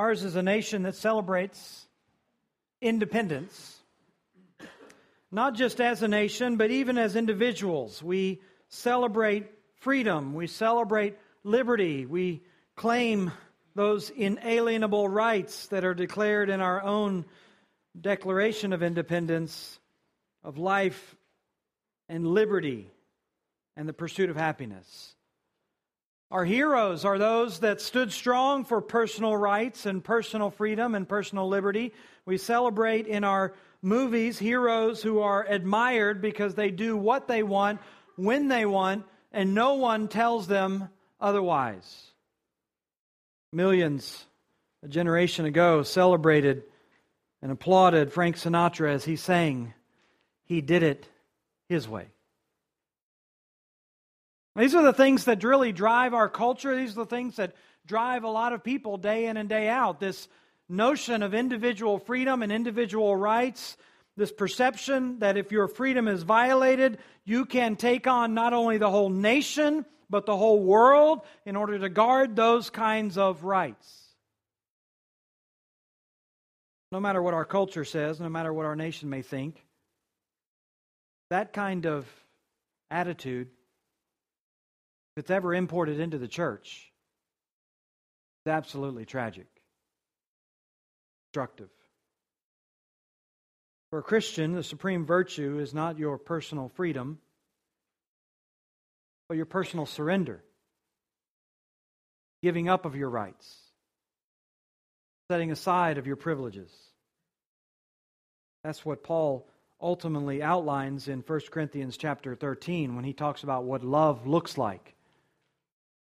Ours is a nation that celebrates independence, not just as a nation, but even as individuals. We celebrate freedom, we celebrate liberty, we claim those inalienable rights that are declared in our own Declaration of Independence of life and liberty and the pursuit of happiness. Our heroes are those that stood strong for personal rights and personal freedom and personal liberty. We celebrate in our movies heroes who are admired because they do what they want, when they want, and no one tells them otherwise. Millions a generation ago celebrated and applauded Frank Sinatra as he sang, He Did It His Way. These are the things that really drive our culture. These are the things that drive a lot of people day in and day out. This notion of individual freedom and individual rights, this perception that if your freedom is violated, you can take on not only the whole nation, but the whole world in order to guard those kinds of rights. No matter what our culture says, no matter what our nation may think, that kind of attitude if it's ever imported into the church, it's absolutely tragic, destructive. For a Christian, the supreme virtue is not your personal freedom, but your personal surrender, giving up of your rights, setting aside of your privileges. That's what Paul ultimately outlines in 1 Corinthians chapter 13 when he talks about what love looks like.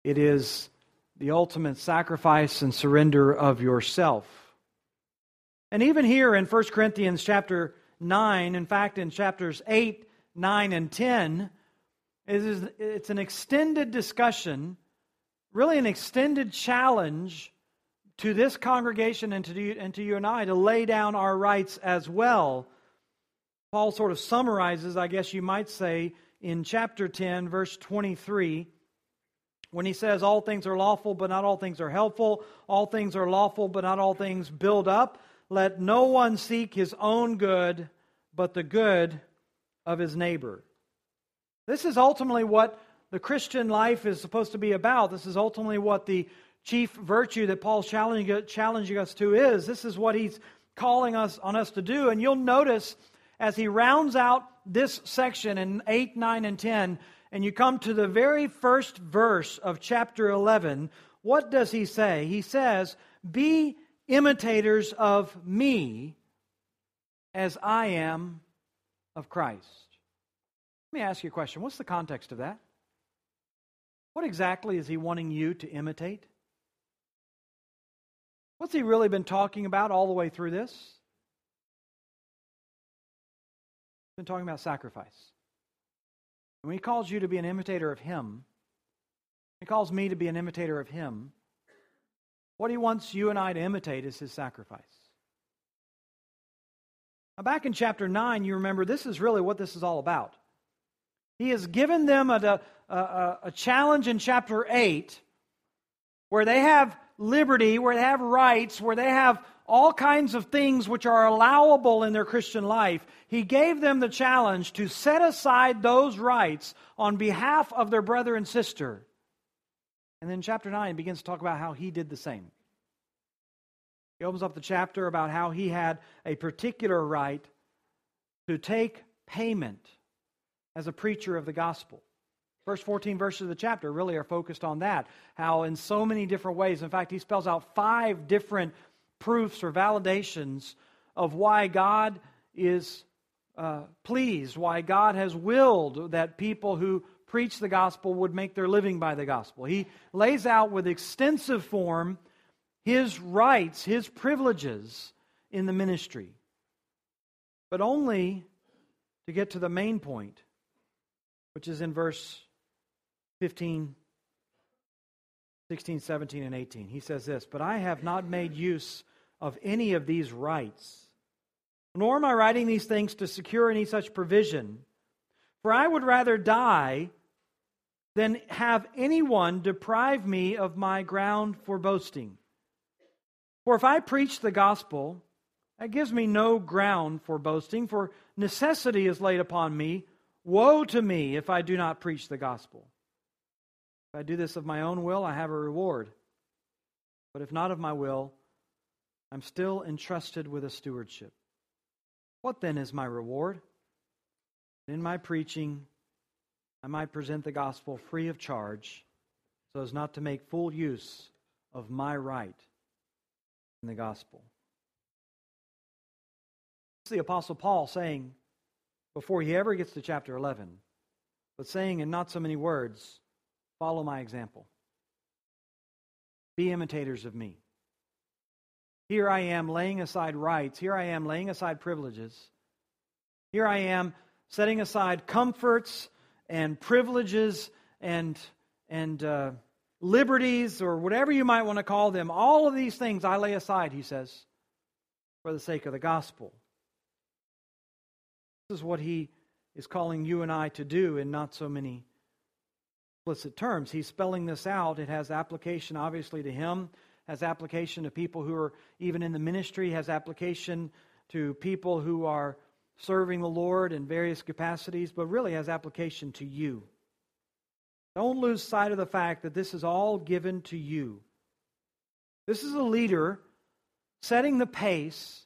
It is the ultimate sacrifice and surrender of yourself. And even here in 1 Corinthians chapter 9, in fact, in chapters 8, 9, and 10, it's an extended discussion, really an extended challenge to this congregation and to, you, and to you and I to lay down our rights as well. Paul sort of summarizes, I guess you might say, in chapter 10, verse 23 when he says all things are lawful, but not all things are helpful, all things are lawful, but not all things build up, let no one seek his own good, but the good of his neighbor. This is ultimately what the Christian life is supposed to be about. This is ultimately what the chief virtue that Paul's challenging, us to is. This is what he's calling us on us to do. And you'll notice as he rounds out this section in 8, 9, and 10, and you come to the very first verse of chapter 11, what does he say? He says, Be imitators of me as I am of Christ. Let me ask you a question. What's the context of that? What exactly is he wanting you to imitate? What's he really been talking about all the way through this? He's been talking about sacrifice. When he calls you to be an imitator of him, he calls me to be an imitator of him. What he wants you and I to imitate is his sacrifice. Now, back in chapter 9, you remember this is really what this is all about. He has given them a, a, a challenge in chapter 8 where they have liberty, where they have rights, where they have all kinds of things which are allowable in their Christian life, he gave them the challenge to set aside those rights on behalf of their brother and sister. And then chapter 9 begins to talk about how he did the same. He opens up the chapter about how he had a particular right to take payment as a preacher of the gospel. First 14 verses of the chapter really are focused on that. How, in so many different ways, in fact, he spells out five different proofs or validations of why God is uh, pleased, why God has willed that people who preach the gospel would make their living by the gospel. He lays out with extensive form his rights, his privileges in the ministry, but only to get to the main point, which is in verse 15, 16, 17, and 18. He says this But I have not made use of any of these rights. Nor am I writing these things to secure any such provision. For I would rather die than have anyone deprive me of my ground for boasting. For if I preach the gospel, that gives me no ground for boasting, for necessity is laid upon me. Woe to me if I do not preach the gospel. If I do this of my own will, I have a reward. But if not of my will, I'm still entrusted with a stewardship. What then is my reward? In my preaching, I might present the gospel free of charge, so as not to make full use of my right in the gospel. It's the Apostle Paul saying, before he ever gets to chapter 11, but saying in not so many words, follow my example. Be imitators of me. Here I am laying aside rights. Here I am laying aside privileges. Here I am setting aside comforts and privileges and, and uh, liberties or whatever you might want to call them. All of these things I lay aside, he says, for the sake of the gospel. This is what he is calling you and I to do in not so many explicit terms. He's spelling this out. It has application, obviously, to him, has application to people who are even in the ministry, has application to people who are serving the Lord in various capacities, but really has application to you. Don't lose sight of the fact that this is all given to you. This is a leader setting the pace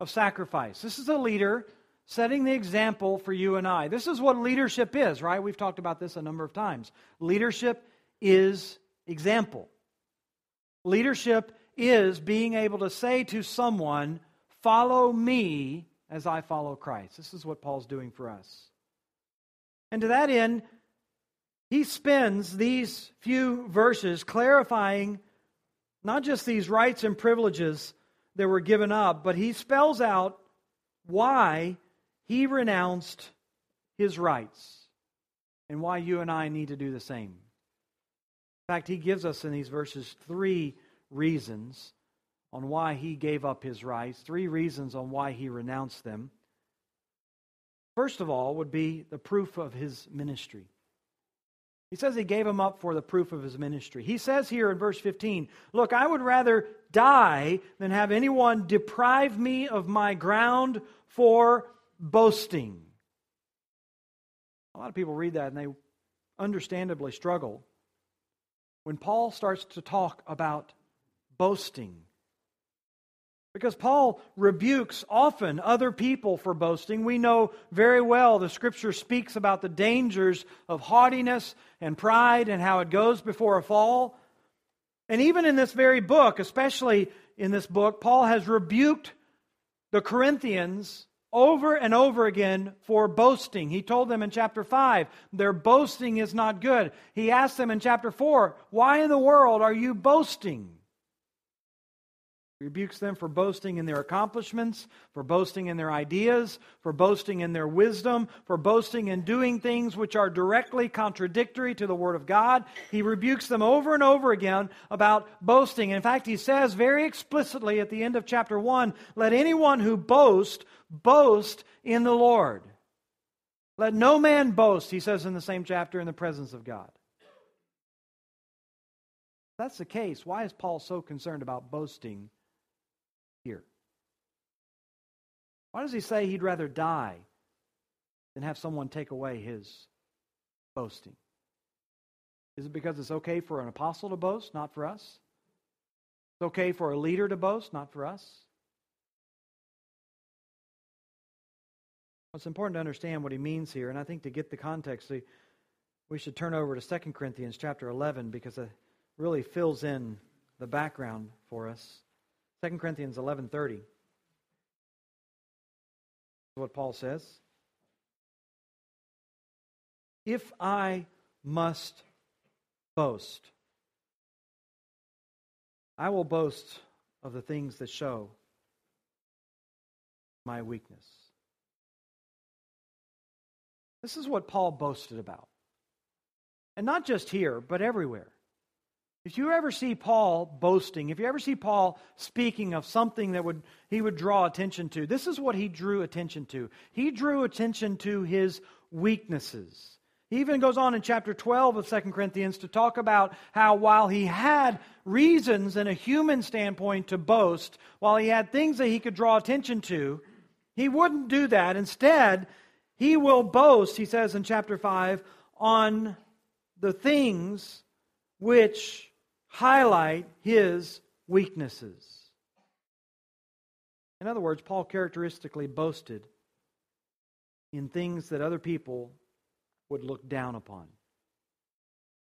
of sacrifice. This is a leader setting the example for you and I. This is what leadership is, right? We've talked about this a number of times. Leadership is example. Leadership is being able to say to someone, Follow me as I follow Christ. This is what Paul's doing for us. And to that end, he spends these few verses clarifying not just these rights and privileges that were given up, but he spells out why he renounced his rights and why you and I need to do the same. In fact, he gives us in these verses three reasons on why he gave up his rights, three reasons on why he renounced them. First of all, would be the proof of his ministry. He says he gave him up for the proof of his ministry. He says here in verse 15, Look, I would rather die than have anyone deprive me of my ground for boasting. A lot of people read that and they understandably struggle. When Paul starts to talk about boasting, because Paul rebukes often other people for boasting. We know very well the scripture speaks about the dangers of haughtiness and pride and how it goes before a fall. And even in this very book, especially in this book, Paul has rebuked the Corinthians over and over again for boasting. He told them in chapter 5, their boasting is not good. He asked them in chapter 4, why in the world are you boasting? Rebukes them for boasting in their accomplishments, for boasting in their ideas, for boasting in their wisdom, for boasting in doing things which are directly contradictory to the Word of God. He rebukes them over and over again about boasting. In fact, he says very explicitly at the end of chapter 1 let anyone who boasts boast in the Lord. Let no man boast, he says in the same chapter, in the presence of God. That's the case. Why is Paul so concerned about boasting here? Why does he say he'd rather die than have someone take away his boasting? Is it because it's okay for an apostle to boast, not for us? It's okay for a leader to boast, not for us? It's important to understand what he means here, and I think to get the context, we should turn over to 2 Corinthians chapter 11 because it really fills in the background for us. 2 Corinthians 11:30. What Paul says. If I must boast, I will boast of the things that show my weakness. This is what Paul boasted about. And not just here, but everywhere. If you ever see Paul boasting, if you ever see Paul speaking of something that would he would draw attention to, this is what he drew attention to. He drew attention to his weaknesses. He even goes on in chapter 12 of 2 Corinthians to talk about how while he had reasons in a human standpoint to boast, while he had things that he could draw attention to, he wouldn't do that. Instead, he will boast, he says in chapter 5, on the things which highlight his weaknesses. In other words, Paul characteristically boasted in things that other people would look down upon.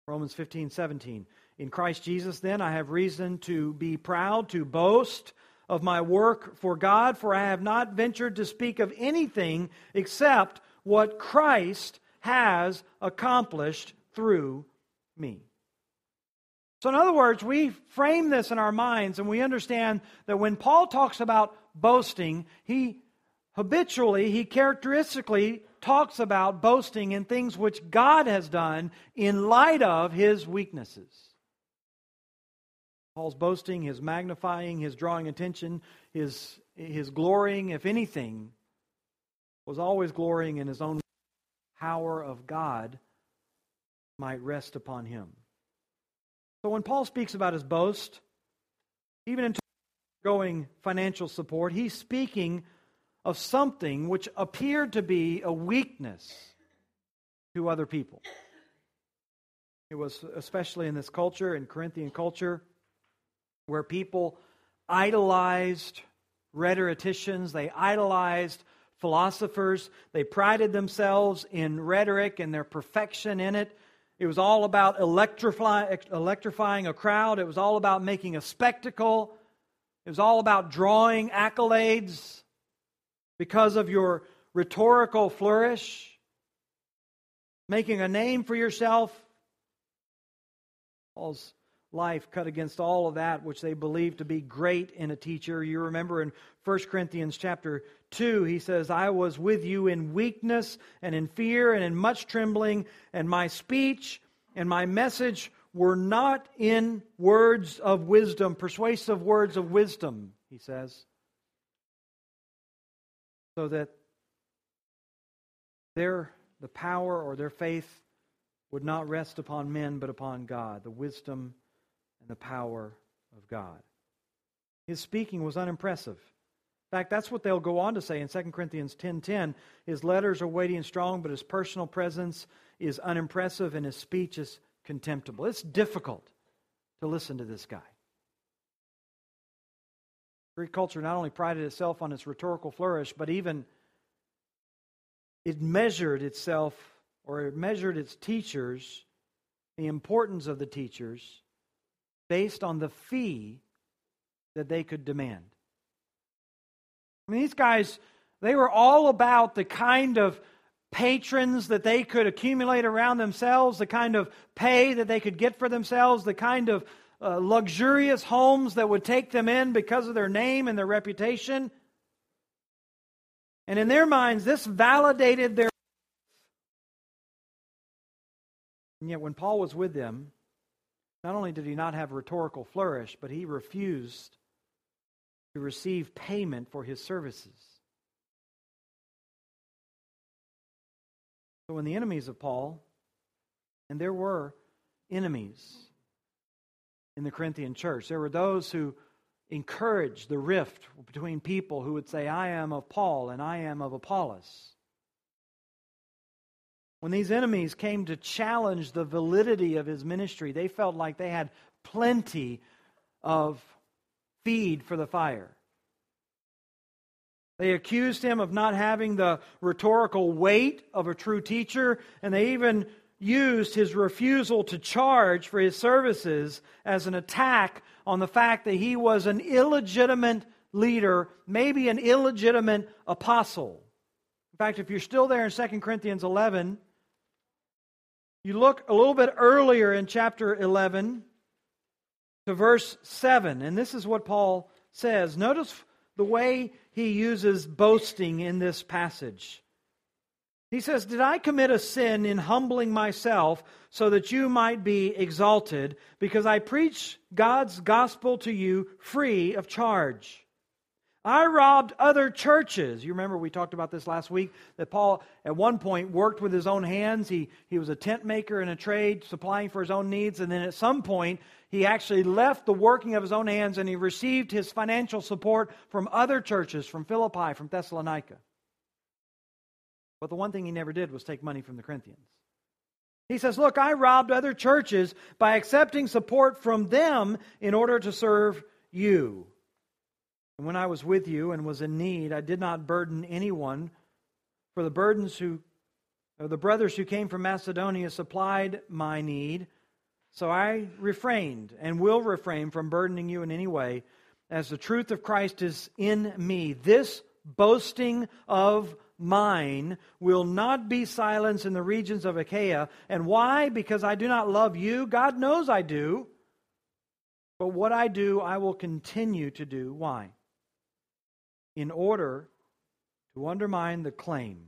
Romans 15, 17. In Christ Jesus, then, I have reason to be proud, to boast of my work for God, for I have not ventured to speak of anything except what Christ has accomplished through me. So, in other words, we frame this in our minds and we understand that when Paul talks about boasting, he habitually, he characteristically talks about boasting in things which God has done in light of his weaknesses. Paul's boasting, his magnifying, his drawing attention, his, his glorying, if anything, was always glorying in his own power of God might rest upon him. So when Paul speaks about his boast, even in going financial support, he's speaking of something which appeared to be a weakness to other people. It was especially in this culture, in Corinthian culture, where people idolized rhetoricians, they idolized philosophers, they prided themselves in rhetoric and their perfection in it. It was all about electrify, electrifying a crowd, it was all about making a spectacle, it was all about drawing accolades because of your rhetorical flourish, making a name for yourself. Paul's life cut against all of that which they believed to be great in a teacher. You remember in 1 Corinthians chapter 2, he says, I was with you in weakness and in fear and in much trembling, and my speech and my message were not in words of wisdom, persuasive words of wisdom, he says so that their the power or their faith would not rest upon men but upon God, the wisdom and the power of God. His speaking was unimpressive. Fact, that's what they'll go on to say in 2 Corinthians 10:10. His letters are weighty and strong, but his personal presence is unimpressive and his speech is contemptible. It's difficult to listen to this guy. Greek culture not only prided itself on its rhetorical flourish, but even it measured itself or it measured its teachers, the importance of the teachers, based on the fee that they could demand. I mean, these guys, they were all about the kind of patrons that they could accumulate around themselves, the kind of pay that they could get for themselves, the kind of uh, luxurious homes that would take them in because of their name and their reputation. And in their minds, this validated their. And yet, when Paul was with them, not only did he not have rhetorical flourish, but he refused to receive payment for his services. So, when the enemies of Paul, and there were enemies, in the Corinthian church. There were those who encouraged the rift between people who would say, I am of Paul and I am of Apollos. When these enemies came to challenge the validity of his ministry, they felt like they had plenty of feed for the fire. They accused him of not having the rhetorical weight of a true teacher, and they even used his refusal to charge for his services as an attack on the fact that he was an illegitimate leader, maybe an illegitimate apostle. In fact, if you're still there in 2 Corinthians 11, you look a little bit earlier in chapter 11 to verse 7, and this is what Paul says. Notice the way he uses boasting in this passage. He says, Did I commit a sin in humbling myself so that you might be exalted? Because I preach God's gospel to you free of charge. I robbed other churches. You remember we talked about this last week that Paul, at one point, worked with his own hands. He, he was a tent maker in a trade, supplying for his own needs. And then at some point, he actually left the working of his own hands and he received his financial support from other churches, from Philippi, from Thessalonica. But the one thing he never did was take money from the Corinthians. He says, Look, I robbed other churches by accepting support from them in order to serve you. And when I was with you and was in need, I did not burden anyone, for the burdens who the brothers who came from Macedonia supplied my need. So I refrained and will refrain from burdening you in any way, as the truth of Christ is in me. This boasting of mine will not be silenced in the regions of Achaia. And why? Because I do not love you. God knows I do. But what I do, I will continue to do. Why? In order to undermine the claim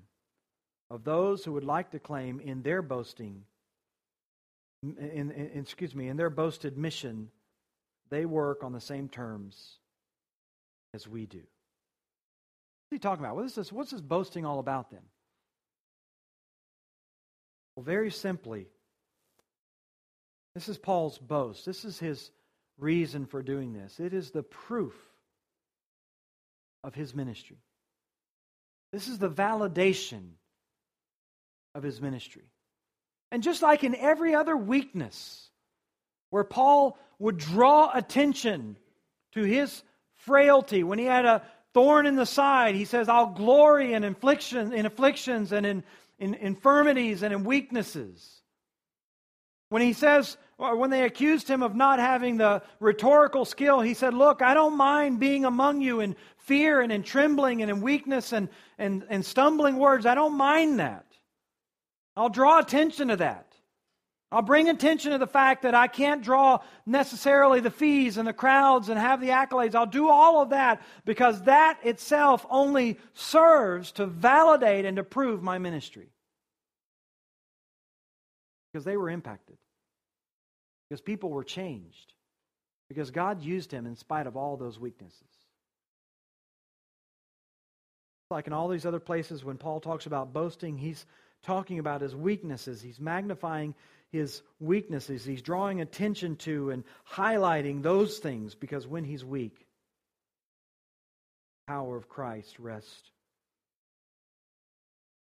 of those who would like to claim in their boasting, in, in, excuse me, in their boasted mission, they work on the same terms as we do. What's he talking about? What is this, what's this boasting all about then? Well, very simply, this is Paul's boast. This is his reason for doing this. It is the proof of his ministry. This is the validation of his ministry. And just like in every other weakness, where Paul would draw attention to his frailty, when he had a thorn in the side, he says, I'll glory in, affliction, in afflictions and in, in infirmities and in weaknesses. When he says, when they accused him of not having the rhetorical skill, he said, Look, I don't mind being among you in fear and in trembling and in weakness and, and, and stumbling words. I don't mind that. I'll draw attention to that. I'll bring attention to the fact that I can't draw necessarily the fees and the crowds and have the accolades. I'll do all of that because that itself only serves to validate and to prove my ministry. Because they were impacted because people were changed, because God used him in spite of all those weaknesses. Like in all these other places, when Paul talks about boasting, he's talking about his weaknesses. He's magnifying his weaknesses. He's drawing attention to and highlighting those things because when he's weak, the power of Christ rests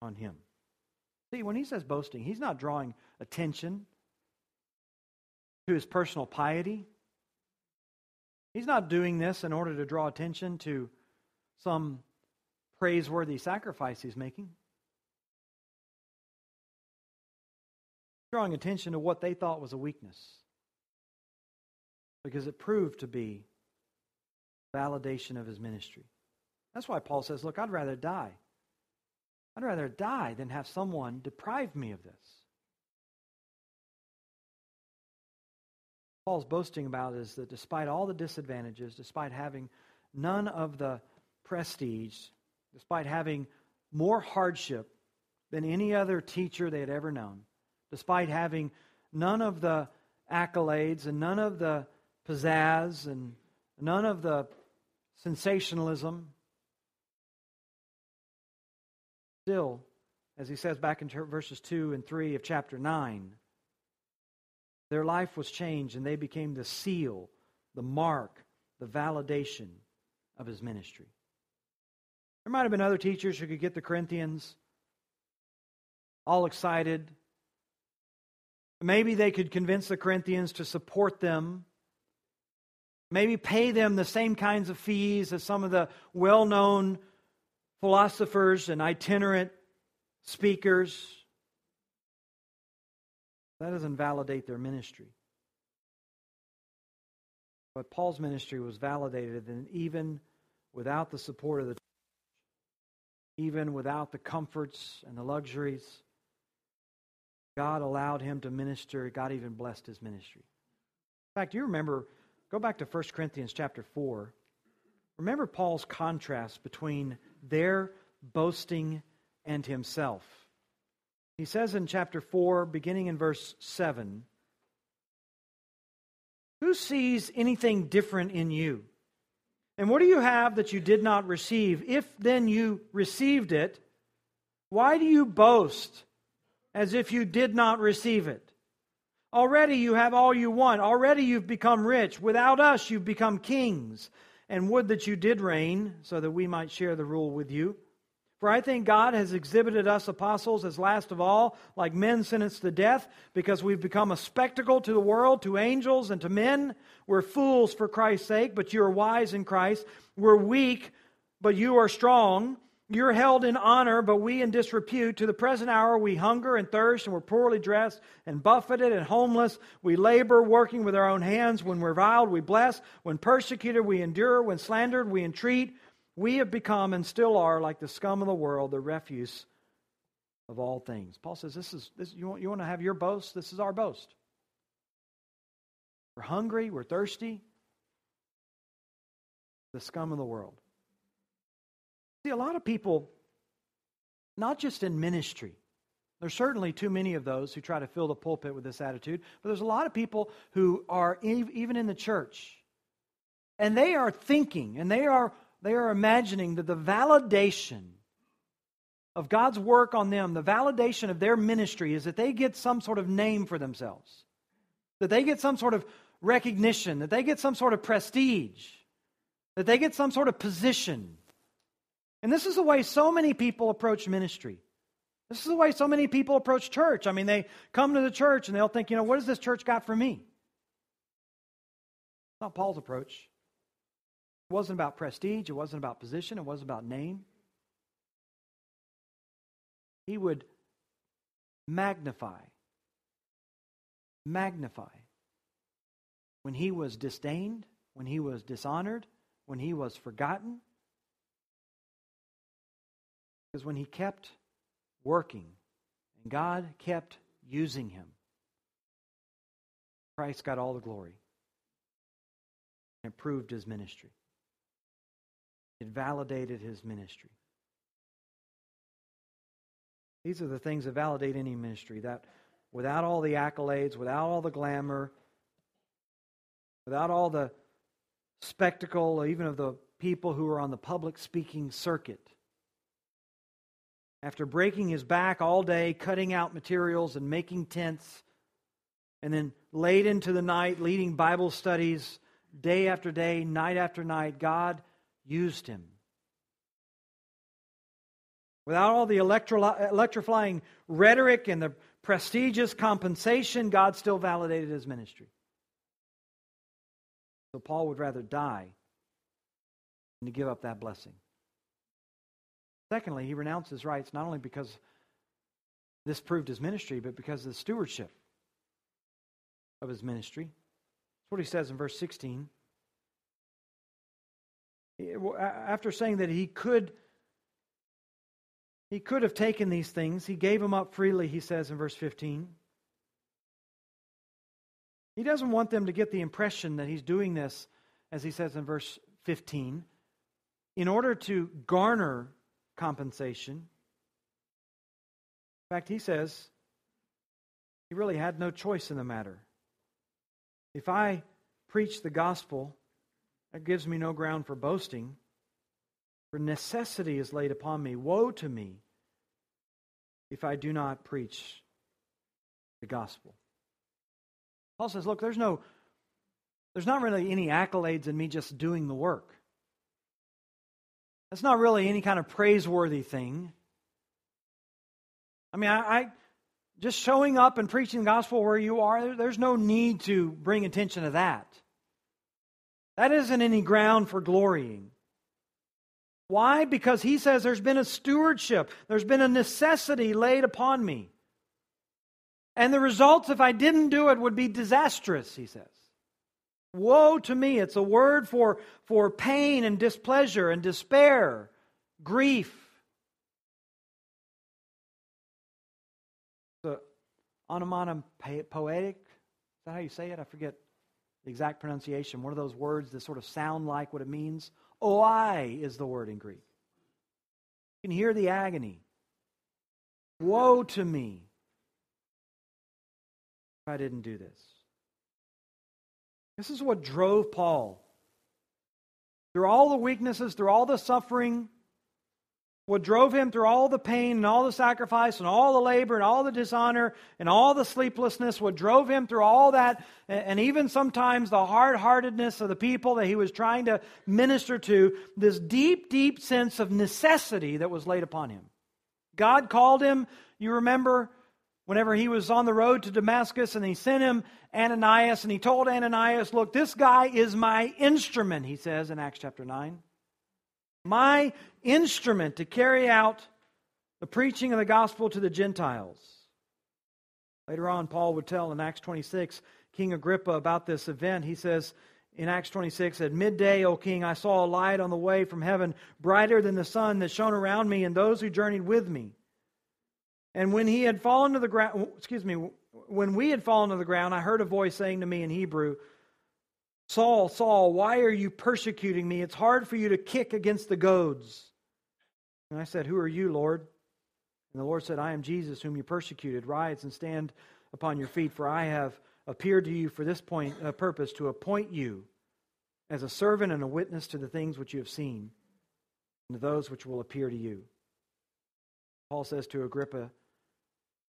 on him. See, when he says boasting, he's not drawing attention to his personal piety. He's not doing this in order to draw attention to some praiseworthy sacrifice he's making. Drawing attention to what they thought was a weakness. Because it proved to be validation of his ministry. That's why Paul says, Look, I'd rather die. I'd rather die than have someone deprive me of this. Paul's boasting about is that despite all the disadvantages, despite having none of the prestige, despite having more hardship than any other teacher they had ever known, despite having none of the accolades and none of the pizzazz and none of the sensationalism, still, as he says back in verses 2 and 3 of chapter 9, their life was changed and they became the seal, the mark, the validation of his ministry. There might have been other teachers who could get the Corinthians all excited. Maybe they could convince the Corinthians to support them. Maybe pay them the same kinds of fees as some of the well known philosophers and itinerant speakers. That doesn't validate their ministry. But Paul's ministry was validated, and even without the support of the church, even without the comforts and the luxuries, God allowed him to minister. God even blessed his ministry. In fact, you remember, go back to 1 Corinthians chapter 4. Remember Paul's contrast between their boasting and himself. He says in chapter 4, beginning in verse 7, Who sees anything different in you? And what do you have that you did not receive? If then you received it, why do you boast as if you did not receive it? Already you have all you want. Already you've become rich. Without us, you've become kings. And would that you did reign, so that we might share the rule with you. For I think God has exhibited us apostles as last of all, like men sentenced to death, because we've become a spectacle to the world, to angels, and to men. We're fools for Christ's sake, but you are wise in Christ. We're weak, but you are strong. You're held in honor, but we in disrepute. To the present hour, we hunger and thirst, and we're poorly dressed and buffeted and homeless. We labor, working with our own hands. When we're reviled, we bless. When persecuted, we endure. When slandered, we entreat. We have become and still are like the scum of the world, the refuse of all things. Paul says, "This is this. You want, you want to have your boast? This is our boast. We're hungry. We're thirsty. The scum of the world." See, a lot of people, not just in ministry, there's certainly too many of those who try to fill the pulpit with this attitude, but there's a lot of people who are even in the church, and they are thinking and they are, they are imagining that the validation of God's work on them, the validation of their ministry, is that they get some sort of name for themselves, that they get some sort of recognition, that they get some sort of prestige, that they get some sort of position. And this is the way so many people approach ministry. This is the way so many people approach church. I mean, they come to the church and they'll think, you know, what has this church got for me? It's not Paul's approach. It wasn't about prestige, it wasn't about position, it wasn't about name. He would magnify, magnify when he was disdained, when he was dishonored, when he was forgotten, because when he kept working and God kept using him, Christ got all the glory and proved his ministry. It validated his ministry. These are the things that validate any ministry that without all the accolades, without all the glamour, without all the spectacle, even of the people who are on the public speaking circuit, after breaking his back all day, cutting out materials and making tents, and then late into the night, leading Bible studies day after day, night after night, God used him. Without all the electrifying rhetoric and the prestigious compensation, God still validated his ministry. So Paul would rather die than to give up that blessing. Secondly, he renounced his rights not only because this proved his ministry, but because of the stewardship of his ministry. That's what he says in verse 16. After saying that he could he could have taken these things, he gave them up freely, he says in verse 15. He doesn't want them to get the impression that he's doing this, as he says in verse 15, in order to garner compensation. In fact, he says he really had no choice in the matter. If I preach the gospel, that gives me no ground for boasting, for necessity is laid upon me. Woe to me if I do not preach the gospel. Paul says, look, there's no there's not really any accolades in me just doing the work. That's not really any kind of praiseworthy thing. I mean, I, I just showing up and preaching the gospel where you are, there's no need to bring attention to that. That isn't any ground for glorying. Why? Because he says there's been a stewardship, there's been a necessity laid upon me. And the results, if I didn't do it, would be disastrous, he says. Woe to me. It's a word for, for pain and displeasure and despair, grief. The onomatopoetic, is that how you say it? I forget the exact pronunciation. One of those words that sort of sound like what it means. Oi is the word in Greek. You can hear the agony. Woe to me if I didn't do this. This is what drove Paul through all the weaknesses, through all the suffering, what drove him through all the pain and all the sacrifice and all the labor and all the dishonor and all the sleeplessness, what drove him through all that, and even sometimes the hard heartedness of the people that he was trying to minister to, this deep, deep sense of necessity that was laid upon him. God called him, you remember, whenever he was on the road to Damascus and he sent him Ananias and he told Ananias, Look, this guy is my instrument, he says in Acts chapter 9 my instrument to carry out the preaching of the gospel to the Gentiles. Later on, Paul would tell in Acts 26, King Agrippa, about this event. He says in Acts 26, At midday, O king, I saw a light on the way from heaven, brighter than the sun that shone around me and those who journeyed with me. And when he had fallen to the ground, excuse me, when we had fallen to the ground, I heard a voice saying to me in Hebrew, Saul, Saul, why are you persecuting me? It's hard for you to kick against the goads. And I said, Who are you, Lord? And the Lord said, I am Jesus, whom you persecuted. Rise and stand upon your feet, for I have appeared to you for this point, uh, purpose, to appoint you as a servant and a witness to the things which you have seen, and to those which will appear to you. Paul says to Agrippa,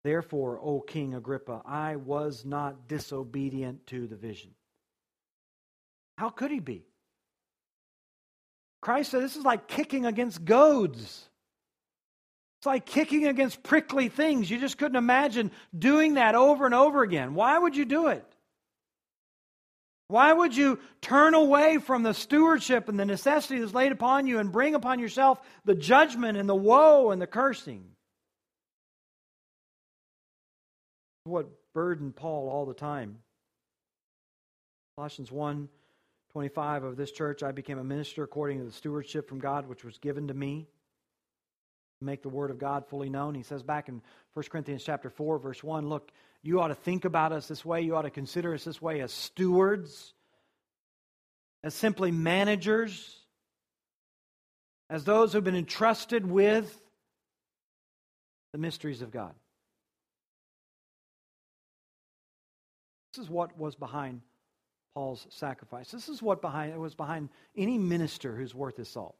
Therefore, O King Agrippa, I was not disobedient to the vision. How could he be? Christ said this is like kicking against goads. It's like kicking against prickly things. You just couldn't imagine doing that over and over again. Why would you do it? Why would you turn away from the stewardship and the necessity that's laid upon you and bring upon yourself the judgment and the woe and the cursing? What burdened Paul all the time. Colossians 1 25 of this church, I became a minister according to the stewardship from God which was given to me to make the word of God fully known. He says back in 1 Corinthians chapter 4 verse 1, look, you ought to think about us this way, you ought to consider us this way as stewards, as simply managers, as those who've been entrusted with the mysteries of God. This is what was behind Paul's sacrifice. This is what behind, was behind any minister who's worth his salt.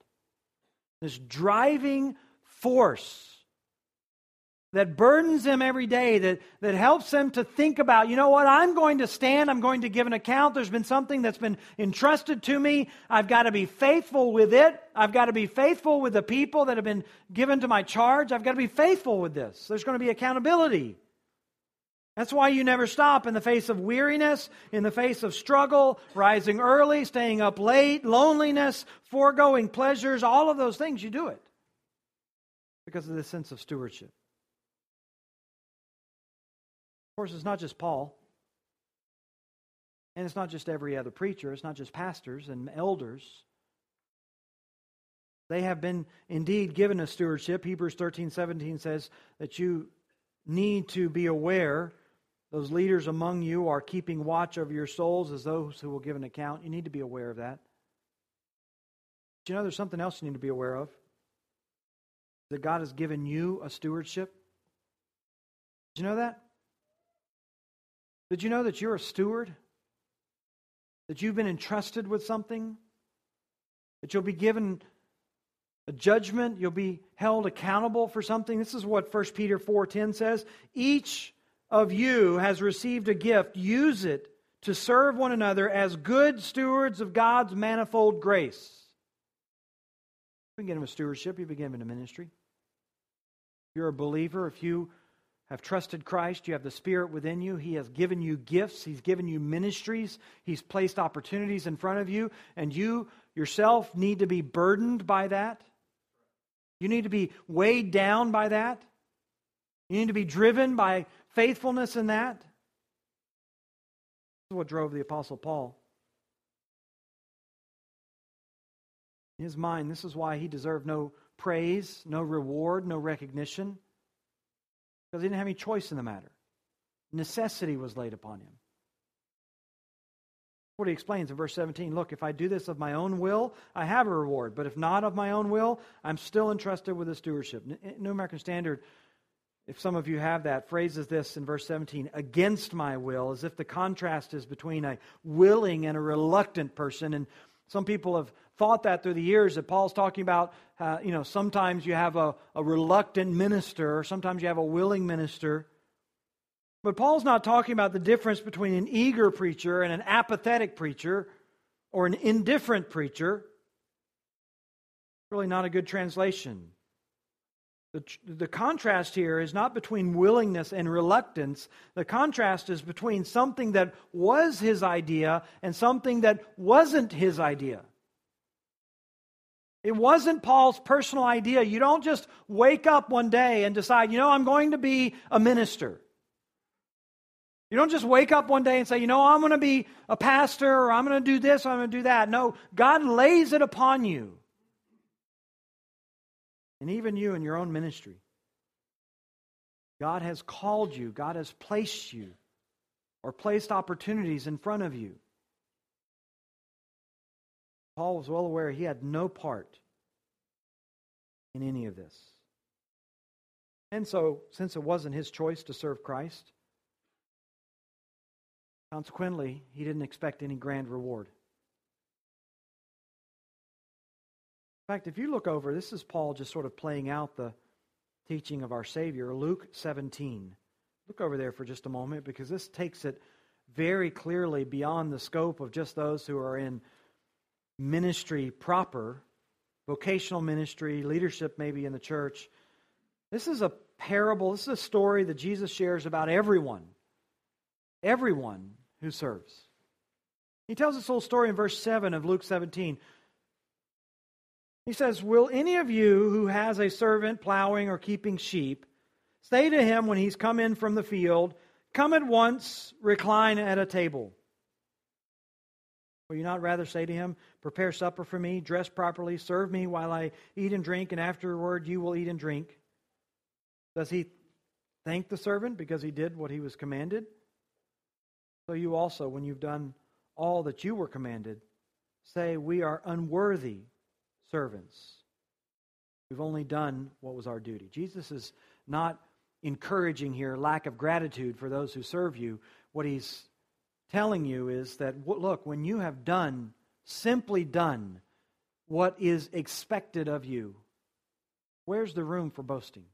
This driving force that burdens them every day, that, that helps them to think about, you know what, I'm going to stand, I'm going to give an account. There's been something that's been entrusted to me. I've got to be faithful with it. I've got to be faithful with the people that have been given to my charge. I've got to be faithful with this. There's going to be accountability. That's why you never stop in the face of weariness, in the face of struggle, rising early, staying up late, loneliness, foregoing pleasures, all of those things, you do it because of this sense of stewardship. Of course, it's not just Paul, and it's not just every other preacher, it's not just pastors and elders. They have been indeed given a stewardship. Hebrews 13 17 says that you need to be aware those leaders among you are keeping watch over your souls as those who will give an account. You need to be aware of that. Do you know there's something else you need to be aware of? That God has given you a stewardship. Did you know that? Did you know that you're a steward? That you've been entrusted with something? That you'll be given a judgment, you'll be held accountable for something. This is what 1 Peter 4:10 says. Each of you has received a gift, use it to serve one another as good stewards of God's manifold grace. You begin with stewardship, you begin in a ministry. If you're a believer, if you have trusted Christ, you have the Spirit within you. He has given you gifts, He's given you ministries, He's placed opportunities in front of you, and you yourself need to be burdened by that. You need to be weighed down by that. You need to be driven by faithfulness in that. This is what drove the Apostle Paul. In his mind, this is why he deserved no praise, no reward, no recognition, because he didn't have any choice in the matter. Necessity was laid upon him. What he explains in verse 17 Look, if I do this of my own will, I have a reward. But if not of my own will, I'm still entrusted with the stewardship. New American Standard if some of you have that, phrases this in verse 17 against my will, as if the contrast is between a willing and a reluctant person. And Some people have thought that through the years that Paul's talking about, uh, you know, sometimes you have a, a reluctant minister, or sometimes you have a willing minister. But Paul's not talking about the difference between an eager preacher and an apathetic preacher or an indifferent preacher. Really, not a good translation. The, the contrast here is not between willingness and reluctance. The contrast is between something that was his idea and something that wasn't his idea. It wasn't Paul's personal idea. You don't just wake up one day and decide, you know, I'm going to be a minister. You don't just wake up one day and say, you know, I'm going to be a pastor or I'm going to do this, or I'm going to do that. No, God lays it upon you and even you in your own ministry. God has called you, God has placed you, or placed opportunities in front of you. Paul was well aware he had no part in any of this. And so, since it wasn't his choice to serve Christ, consequently, he didn't expect any grand reward. Fact, if you look over, this is Paul just sort of playing out the teaching of our Savior, Luke 17. Look over there for just a moment because this takes it very clearly beyond the scope of just those who are in ministry proper, vocational ministry, leadership maybe in the church. This is a parable, this is a story that Jesus shares about everyone, everyone who serves. He tells this whole story in verse 7 of Luke 17. He says, Will any of you who has a servant plowing or keeping sheep say to him when he's come in from the field, Come at once, recline at a table? Will you not rather say to him, Prepare supper for me, dress properly, serve me while I eat and drink, and afterward you will eat and drink? Does he thank the servant because he did what he was commanded? So you also, when you've done all that you were commanded, say, We are unworthy servants. We've only done what was our duty. Jesus is not encouraging here lack of gratitude for those who serve you. What he's telling you is that, look, when you have done, simply done, what is expected of you, where's the room for boasting?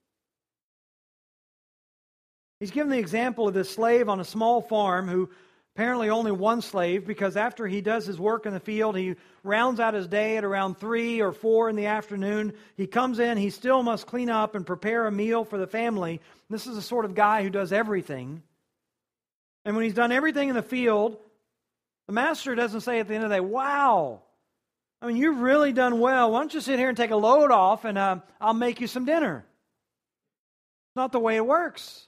He's given the example of this slave on a small farm who apparently only one slave because after he does his work in the field, he rounds out his day at around 3 or 4 in the afternoon. He comes in, he still must clean up and prepare a meal for the family. This is the sort of guy who does everything. And when he's done everything in the field, the master doesn't say at the end of the day, Wow, I mean, you've really done well. Why don't you sit here and take a load off and uh, I'll make you some dinner? It's not the way it works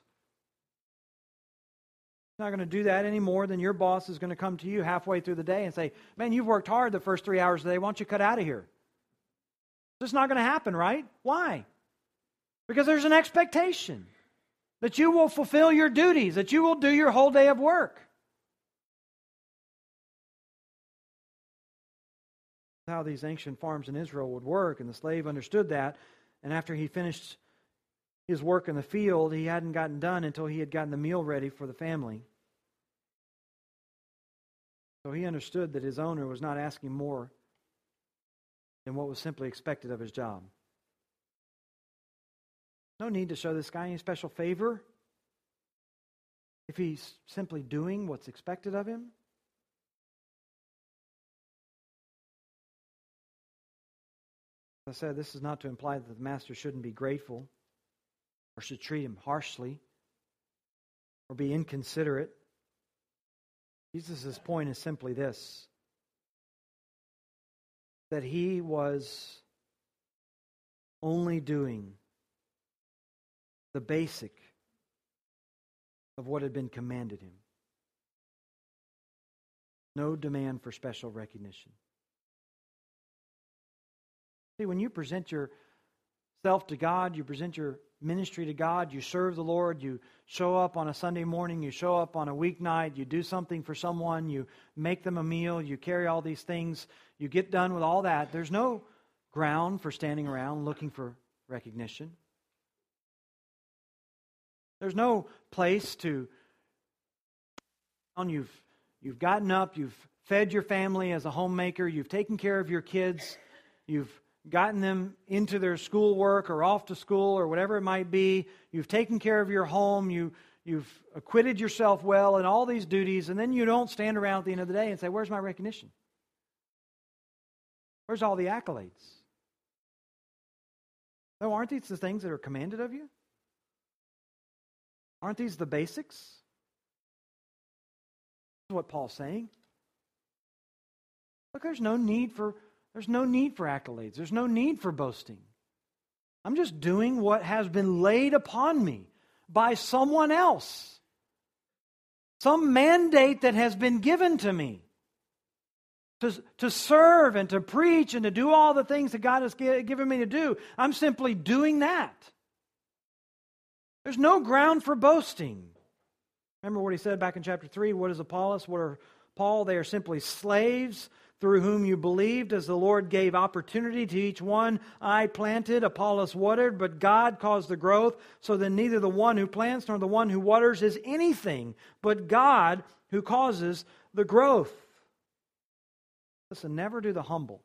not going to do that any more than your boss is going to come to you halfway through the day and say, Man, you've worked hard the first three hours of the day. Why don't you cut out of here? It's not going to happen, right? Why? Because there's an expectation that you will fulfill your duties, that you will do your whole day of work. How these ancient farms in Israel would work, and the slave understood that. And after he finished his work in the field, he hadn't gotten done until he had gotten the meal ready for the family. So he understood that his owner was not asking more than what was simply expected of his job. No need to show this guy any special favor if he's simply doing what's expected of him. As I said, this is not to imply that the master shouldn't be grateful or should treat him harshly or be inconsiderate. Jesus' point is simply this that he was only doing the basic of what had been commanded him. No demand for special recognition. See, when you present yourself to God, you present your ministry to God, you serve the Lord, you show up on a Sunday morning, you show up on a weeknight, you do something for someone, you make them a meal, you carry all these things, you get done with all that. There's no ground for standing around looking for recognition. There's no place to you've you've gotten up, you've fed your family as a homemaker, you've taken care of your kids, you've gotten them into their schoolwork or off to school or whatever it might be, you've taken care of your home, you, you've acquitted yourself well in all these duties, and then you don't stand around at the end of the day and say, Where's my recognition? Where's all the accolades? No, aren't these the things that are commanded of you? Aren't these the basics? What Paul's saying. Look, there's no need for there's no need for accolades. There's no need for boasting. I'm just doing what has been laid upon me by someone else. Some mandate that has been given to me to, to serve and to preach and to do all the things that God has given me to do. I'm simply doing that. There's no ground for boasting. Remember what he said back in chapter 3? What is Apollos? What are Paul? They are simply slaves through whom you believed, as the Lord gave opportunity to each one. I planted, Apollos watered, but God caused the growth, so that neither the one who plants nor the one who waters is anything, but God who causes the growth. Listen, never do the humble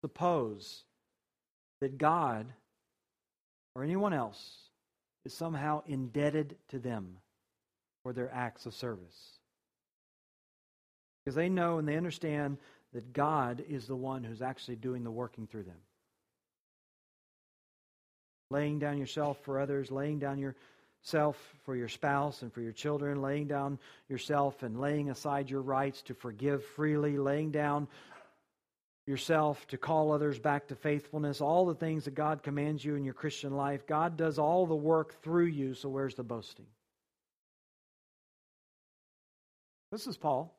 suppose that God or anyone else is somehow indebted to them for their acts of service. Because they know and they understand that God is the one who's actually doing the working through them. Laying down yourself for others, laying down yourself for your spouse and for your children, laying down yourself and laying aside your rights to forgive freely, laying down yourself to call others back to faithfulness, all the things that God commands you in your Christian life. God does all the work through you, so where's the boasting? This is Paul.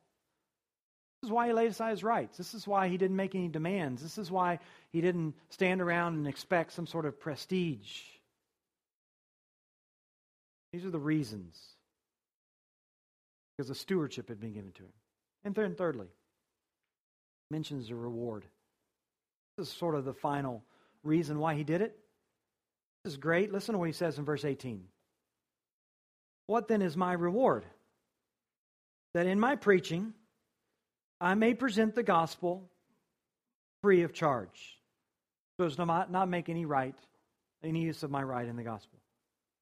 This is why he laid aside his rights. This is why he didn't make any demands. This is why he didn't stand around and expect some sort of prestige. These are the reasons. Because the stewardship had been given to him. And then, thirdly, mentions the reward. This is sort of the final reason why he did it. This is great. Listen to what he says in verse 18. What then is my reward? That in my preaching I may present the gospel free of charge, so as to not, not make any right, any use of my right in the gospel.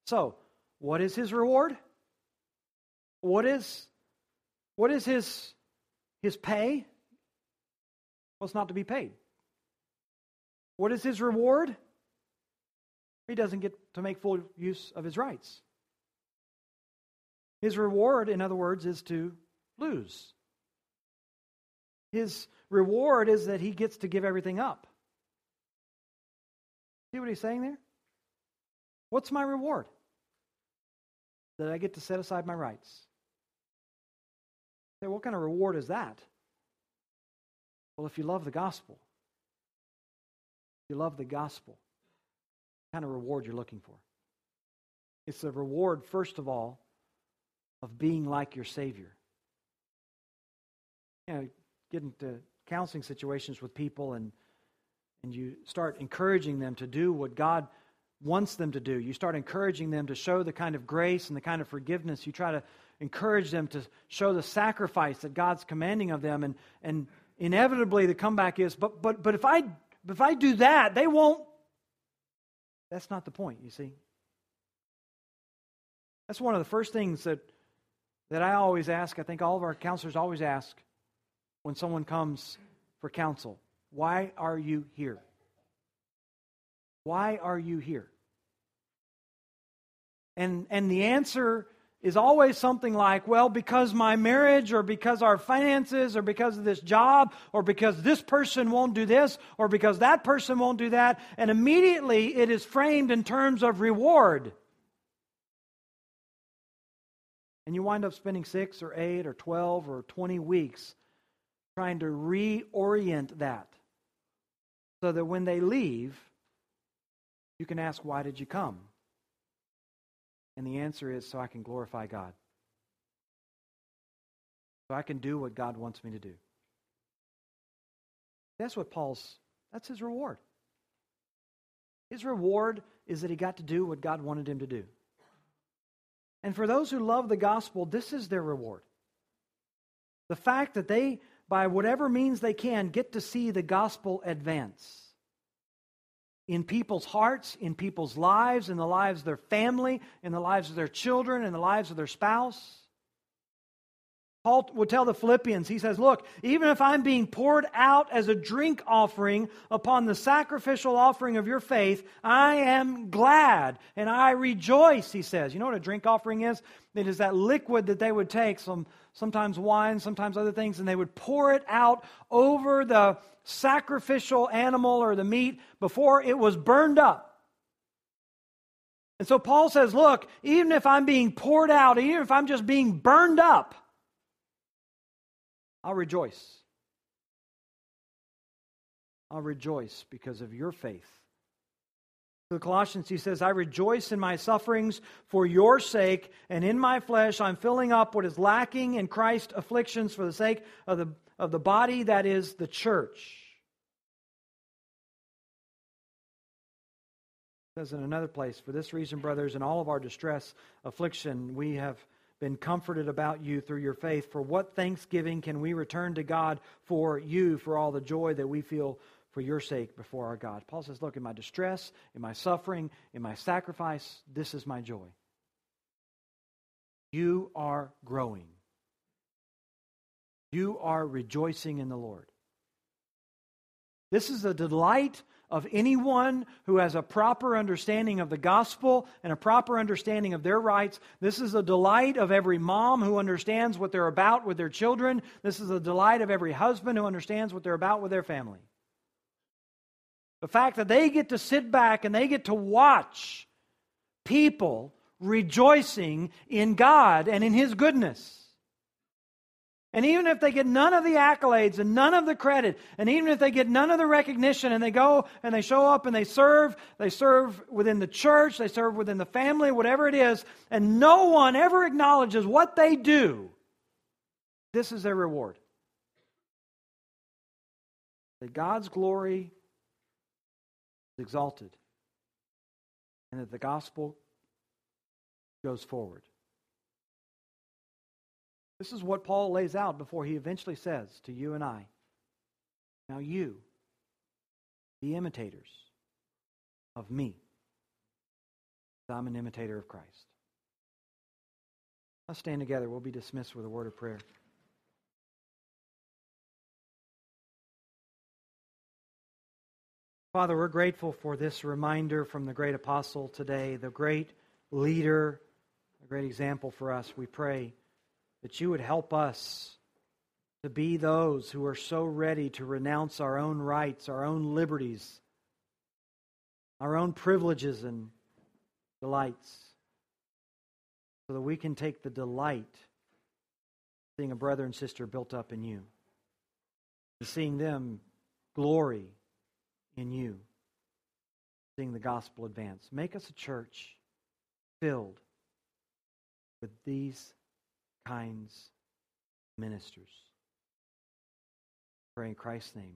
So, what is his reward? What is what is his his pay? Well, it's not to be paid. What is his reward? He doesn't get to make full use of his rights. His reward, in other words, is to lose. His reward is that he gets to give everything up. See what he's saying there? What's my reward? that I get to set aside my rights. Say, what kind of reward is that? Well, if you love the gospel, you love the gospel, kind of reward you're looking for. It's the reward, first of all, of being like your Savior. You know, get into counseling situations with people and and you start encouraging them to do what God wants them to do. You start encouraging them to show the kind of grace and the kind of forgiveness. You try to encourage them to show the sacrifice that God's commanding of them. And, and inevitably, the comeback is, but, but, but if, I, if I do that, they won't. That's not the point, you see. That's one of the first things that, that I always ask. I think all of our counselors always ask when someone comes for counsel Why are you here? Why are you here? And, and the answer is always something like, well, because my marriage, or because our finances, or because of this job, or because this person won't do this, or because that person won't do that. And immediately it is framed in terms of reward. And you wind up spending six, or eight, or 12, or 20 weeks trying to reorient that so that when they leave, you can ask, Why did you come? And the answer is, So I can glorify God. So I can do what God wants me to do. That's what Paul's, that's his reward. His reward is that he got to do what God wanted him to do. And for those who love the gospel, this is their reward. The fact that they, by whatever means they can, get to see the gospel advance in people's hearts, in people's lives, in the lives of their family, in the lives of their children, in the lives of their spouse. Paul would tell the Philippians, he says, Look, even if I'm being poured out as a drink offering upon the sacrificial offering of your faith, I am glad and I rejoice, he says. You know what a drink offering is? It is that liquid that they would take, some, sometimes wine, sometimes other things, and they would pour it out over the sacrificial animal or the meat before it was burned up. And so Paul says, Look, even if I'm being poured out, even if I'm just being burned up, I'll rejoice. I'll rejoice because of your faith. To the Colossians, he says, I rejoice in my sufferings for your sake, and in my flesh I'm filling up what is lacking in Christ's afflictions for the sake of the, of the body that is the church. says in another place, For this reason, brothers, in all of our distress, affliction, we have been comforted about you through your faith. For what thanksgiving can we return to God for you, for all the joy that we feel for your sake before our God? Paul says, Look, in my distress, in my suffering, in my sacrifice, this is my joy. You are growing. You are rejoicing in the Lord. This is a delight of anyone who has a proper understanding of the gospel and a proper understanding of their rights. This is a delight of every mom who understands what they're about with their children. This is a delight of every husband who understands what they're about with their family. The fact that they get to sit back and they get to watch people rejoicing in God and in His goodness. And even if they get none of the accolades and none of the credit, and even if they get none of the recognition and they go and they show up and they serve, they serve within the church, they serve within the family, whatever it is, and no one ever acknowledges what they do, this is their reward. That God's glory exalted and that the gospel goes forward. This is what Paul lays out before he eventually says to you and I Now you, be imitators of me. I'm an imitator of Christ. Let's stand together. We'll be dismissed with a word of prayer. Father, we're grateful for this reminder from the great apostle today, the great leader, a great example for us. We pray that you would help us to be those who are so ready to renounce our own rights, our own liberties, our own privileges and delights, so that we can take the delight seeing a brother and sister built up in you, and seeing them glory in you, seeing the gospel advance. Make us a church filled with these kinds ministers. Pray in Christ's name.